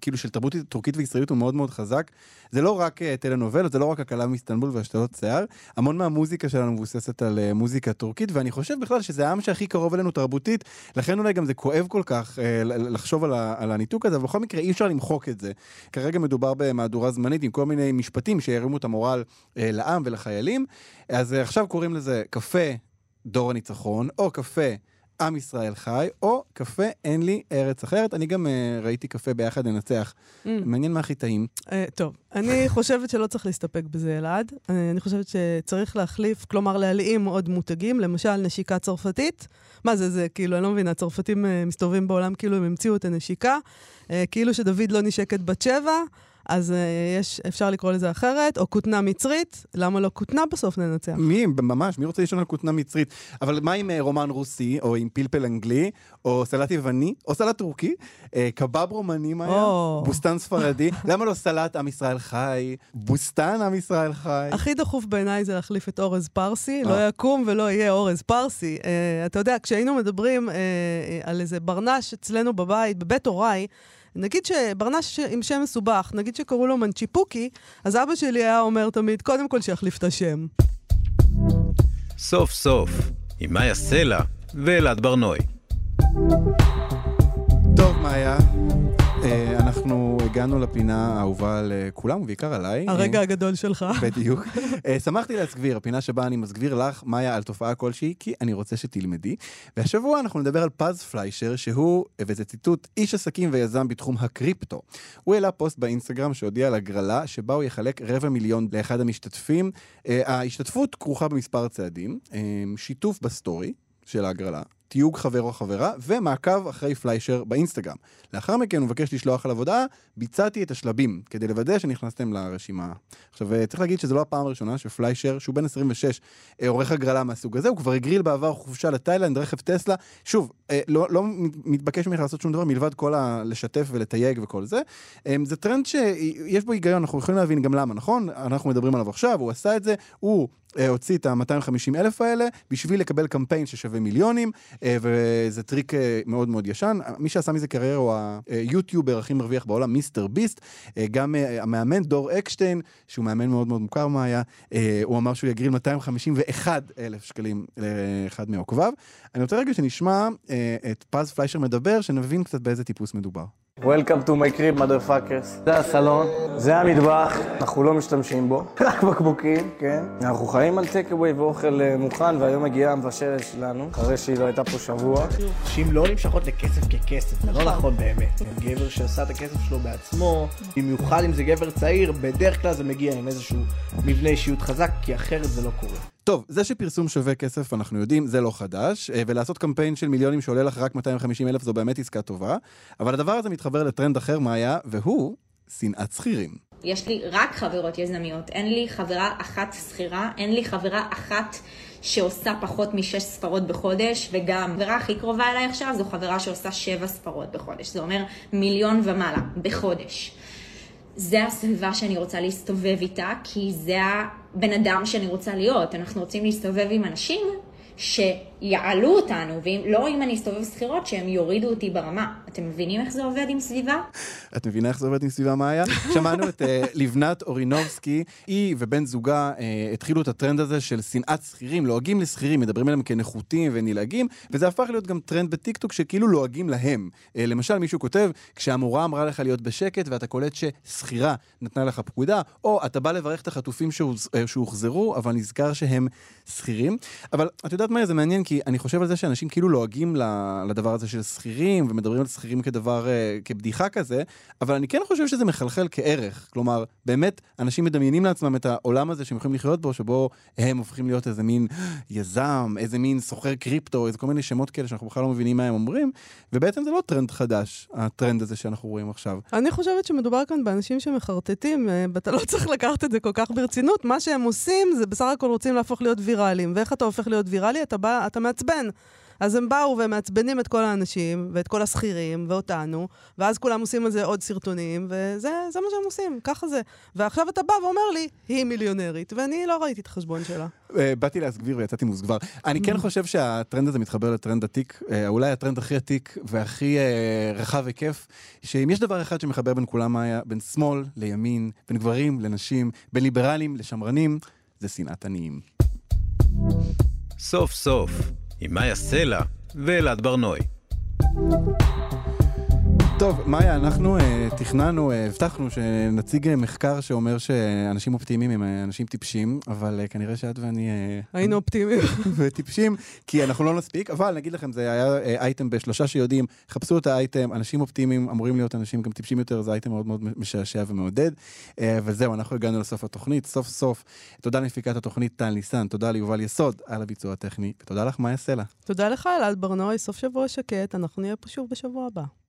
כאילו של תרבות טורקית וישראלית הוא מאוד מאוד חזק. זה לא רק אה, טלנובלות, זה לא רק הקלה מאיסטנבול והשתלות שיער, המון מהמוזיקה שלנו מבוססת על אה, מוזיקה טורקית, ואני חושב בכלל שזה העם שהכי קרוב אלינו תרבותית, לכן אולי גם זה כואב כל כך אה, לחשוב על, ה, על הניתוק הזה, אבל בכל מקרה אי אפשר למחוק את זה. כרגע מדובר במהדורה זמנית עם כל מיני משפטים שירימו את המורל אה, לעם ולחיילים. אז אה, עכשיו קוראים לזה קפה דור הניצחון, או קפה עם ישראל חי, או קפה אין לי ארץ אחרת. אני גם uh, ראיתי קפה ביחד לנצח. Mm. מעניין מה הכי טעים. Uh, טוב, אני חושבת שלא צריך להסתפק בזה, אלעד. Uh, אני חושבת שצריך להחליף, כלומר להלאים עוד מותגים, למשל נשיקה צרפתית. מה זה, זה כאילו, אני לא מבינה, הצרפתים uh, מסתובבים בעולם כאילו הם המציאו את הנשיקה, uh, כאילו שדוד לא נשק את בת שבע. אז uh, יש, אפשר לקרוא לזה אחרת, או כותנה מצרית, למה לא כותנה בסוף ננצח? מי, ממש, מי רוצה לישון על כותנה מצרית? אבל מה עם uh, רומן רוסי, או עם פלפל אנגלי, או סלט יווני, או סלט טורקי, uh, קבב רומני מה היה? או. בוסטן ספרדי, למה לא סלט עם ישראל חי? בוסטן עם ישראל חי? הכי דחוף בעיניי זה להחליף את אורז פרסי, אה. לא יקום ולא יהיה אורז פרסי. Uh, אתה יודע, כשהיינו מדברים uh, על איזה ברנש אצלנו בבית, בבית הוריי, נגיד שברנש עם שם מסובך, נגיד שקראו לו מנצ'יפוקי, אז אבא שלי היה אומר תמיד, קודם כל שיחליף את השם. סוף סוף, עם מאיה סלע ואלעד ברנועי. טוב, מאיה, הגענו לפינה האהובה על כולם, ובעיקר עליי. הרגע אה, הגדול שלך. בדיוק. אה, שמחתי להסגביר, הפינה שבה אני מסגביר לך, מאיה, על תופעה כלשהי, כי אני רוצה שתלמדי. והשבוע אנחנו נדבר על פז פליישר, שהוא, וזה ציטוט, איש עסקים ויזם בתחום הקריפטו. הוא העלה פוסט באינסטגרם שהודיע על הגרלה, שבה הוא יחלק רבע מיליון לאחד המשתתפים. אה, ההשתתפות כרוכה במספר צעדים, אה, שיתוף בסטורי של ההגרלה. תיוג חבר או חברה, ומעקב אחרי פליישר באינסטגרם. לאחר מכן הוא מבקש לשלוח אליו הודעה, ביצעתי את השלבים, כדי לוודא שנכנסתם לרשימה. עכשיו, אה, צריך להגיד שזו לא הפעם הראשונה שפליישר, שהוא בן 26, אה, עורך הגרלה מהסוג הזה, הוא כבר הגריל בעבר חופשה לתאילנד, רכב טסלה. שוב, אה, לא, לא מתבקש ממך לעשות שום דבר מלבד כל ה... לשתף ולתייג וכל זה. זה טרנד שיש בו היגיון, אנחנו יכולים להבין גם למה, נכון? אנחנו מדברים עליו עכשיו, הוא עשה את זה, הוא... אה, הוציא את ה-250 אלף האלה בשביל לקבל קמפיין ששווה מיליונים, אה, וזה טריק אה, מאוד מאוד ישן. מי שעשה מזה קריירה הוא היוטיובר הכי מרוויח בעולם, מיסטר ביסט. גם המאמן דור אקשטיין, שהוא מאמן מאוד מאוד מוכר מאיה, הוא אמר שהוא יגריל 251 אלף שקלים לאחד מעוקביו. אני רוצה רגע שנשמע את פז פליישר מדבר, שנבין קצת באיזה טיפוס מדובר. Welcome to my crib, motherfuckers. זה הסלון, זה המטבח, אנחנו לא משתמשים בו, רק בקבוקים, כן? אנחנו חיים על טקאווי ואוכל אה, מוכן, והיום מגיעה המבשלת שלנו, אחרי שהיא לא הייתה פה שבוע. נשים לא נמשכות לכסף ככסף, זה לא נכון באמת. גבר שעשה את הכסף שלו בעצמו, במיוחד אם זה גבר צעיר, בדרך כלל זה מגיע עם איזשהו מבנה אישיות חזק, כי אחרת זה לא קורה. טוב, זה שפרסום שווה כסף, אנחנו יודעים, זה לא חדש, אה, ולעשות קמפיין של מיליונים שעולה לך רק 250 אלף זו באמת עסקה טובה, אבל הדבר הזה מתחבר לטרנד אחר, מה היה, והוא שנאת שכירים. יש לי רק חברות יזמיות, אין לי חברה אחת שכירה, אין לי חברה אחת שעושה פחות משש ספרות בחודש, וגם חברה הכי קרובה אליי עכשיו זו חברה שעושה שבע ספרות בחודש, זה אומר מיליון ומעלה בחודש. זה הסביבה שאני רוצה להסתובב איתה, כי זה הבן אדם שאני רוצה להיות. אנחנו רוצים להסתובב עם אנשים שיעלו אותנו, ולא אם אני אסתובב שכירות, שהם יורידו אותי ברמה. אתם מבינים איך זה עובד עם סביבה? את מבינה איך זה עובד עם סביבה מאיה? שמענו את אה, לבנת אורינובסקי, היא ובן זוגה אה, התחילו את הטרנד הזה של שנאת שכירים, לועגים לשכירים, מדברים עליהם כנחותים ונלעגים, וזה הפך להיות גם טרנד בטיקטוק שכאילו לועגים להם. אה, למשל, מישהו כותב, כשהמורה אמרה לך להיות בשקט ואתה קולט ששכירה נתנה לך פקודה, או אתה בא לברך את החטופים שהוחזרו, אבל נזכר שהם שכירים. אבל את יודעת מה, זה מעניין, כי אני חושב על זה שאנשים כאילו לועגים לדבר הזה של שכירים, ומדברים על שכירים כדבר, uh, כבדיחה כזה, אבל אני כן חושב שזה מחלחל כערך. כלומר, באמת, אנשים מדמיינים לעצמם את העולם הזה שהם יכולים לחיות בו, שבו הם הופכים להיות איזה מין יזם, איזה מין סוחר קריפטו, איזה כל מיני שמות כאלה שאנחנו בכלל לא מבינים מה הם אומרים, ובעצם זה לא טרנד חדש, הטרנד הזה שאנחנו רואים עכשיו. אני חושבת שמדובר כאן באנשים שמחרטטים, אה, ואתה לא צריך לקחת את זה כל כך ברצינות. מה שהם עושים זה בסך הכל רוצים להפוך להיות ויראליים. ואיך אתה הופך להיות ויראלי? אתה בא, אתה מעצבן. אז הם באו והם מעצבנים את כל האנשים, ואת כל השכירים, ואותנו, ואז כולם עושים על זה עוד סרטונים, וזה זה מה שהם עושים, ככה זה. ועכשיו אתה בא ואומר לי, היא מיליונרית, ואני לא ראיתי את החשבון שלה. אה, באתי להסגביר ויצאתי מוסגבר. אני כן חושב שהטרנד הזה מתחבר לטרנד עתיק, אה, אולי הטרנד הכי עתיק והכי אה, רחב היקף, שאם יש דבר אחד שמחבר בין כולם, מאיה? בין שמאל לימין, בין גברים לנשים, בין ליברלים לשמרנים, זה שנאת עניים. סוף סוף, עם מאיה סלע ואלעד בר-נוי. טוב, מאיה, אנחנו אה, תכננו, אה, הבטחנו שנציג אה, מחקר שאומר שאנשים אופטימיים הם uh, אנשים טיפשים, אבל אה, כנראה שאת ואני... אה, היינו אופטימיים. וטיפשים, כי אנחנו לא נספיק, אבל נגיד לכם, זה היה uh, אייטם בשלושה שיודעים, חפשו את האייטם, אנשים אופטימיים אמורים להיות אנשים גם טיפשים יותר, זה אייטם מאוד מאוד משעשע ומעודד. Uh, וזהו, אנחנו הגענו לסוף התוכנית, סוף סוף. תודה למפיקת התוכנית טל ניסן, תודה ליובל יסוד על הביצוע הטכני, ותודה לך, מאיה סלע. תודה לך, אלעד ברנועי, סוף שבוע שקט, אנחנו נהיה פה שוב בשבוע הבא.